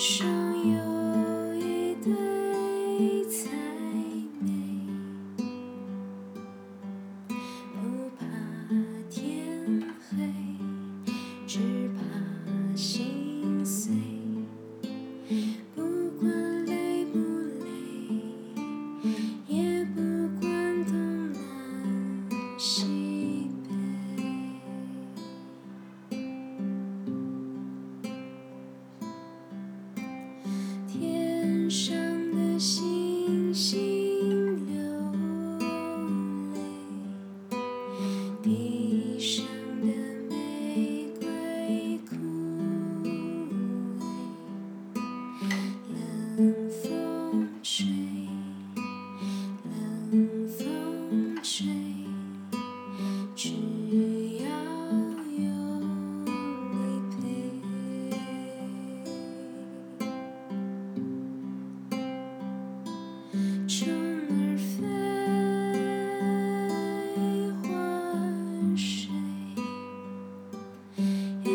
一双又一对才美不怕天黑只怕心碎。不管累不累也不管东南西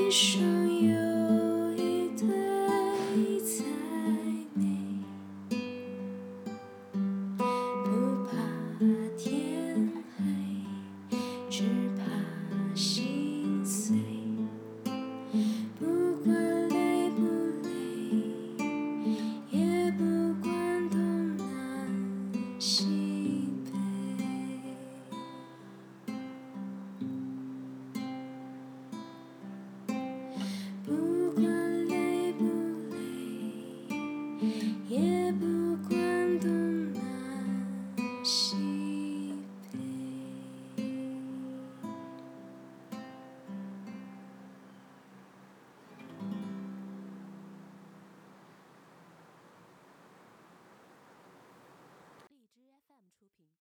一双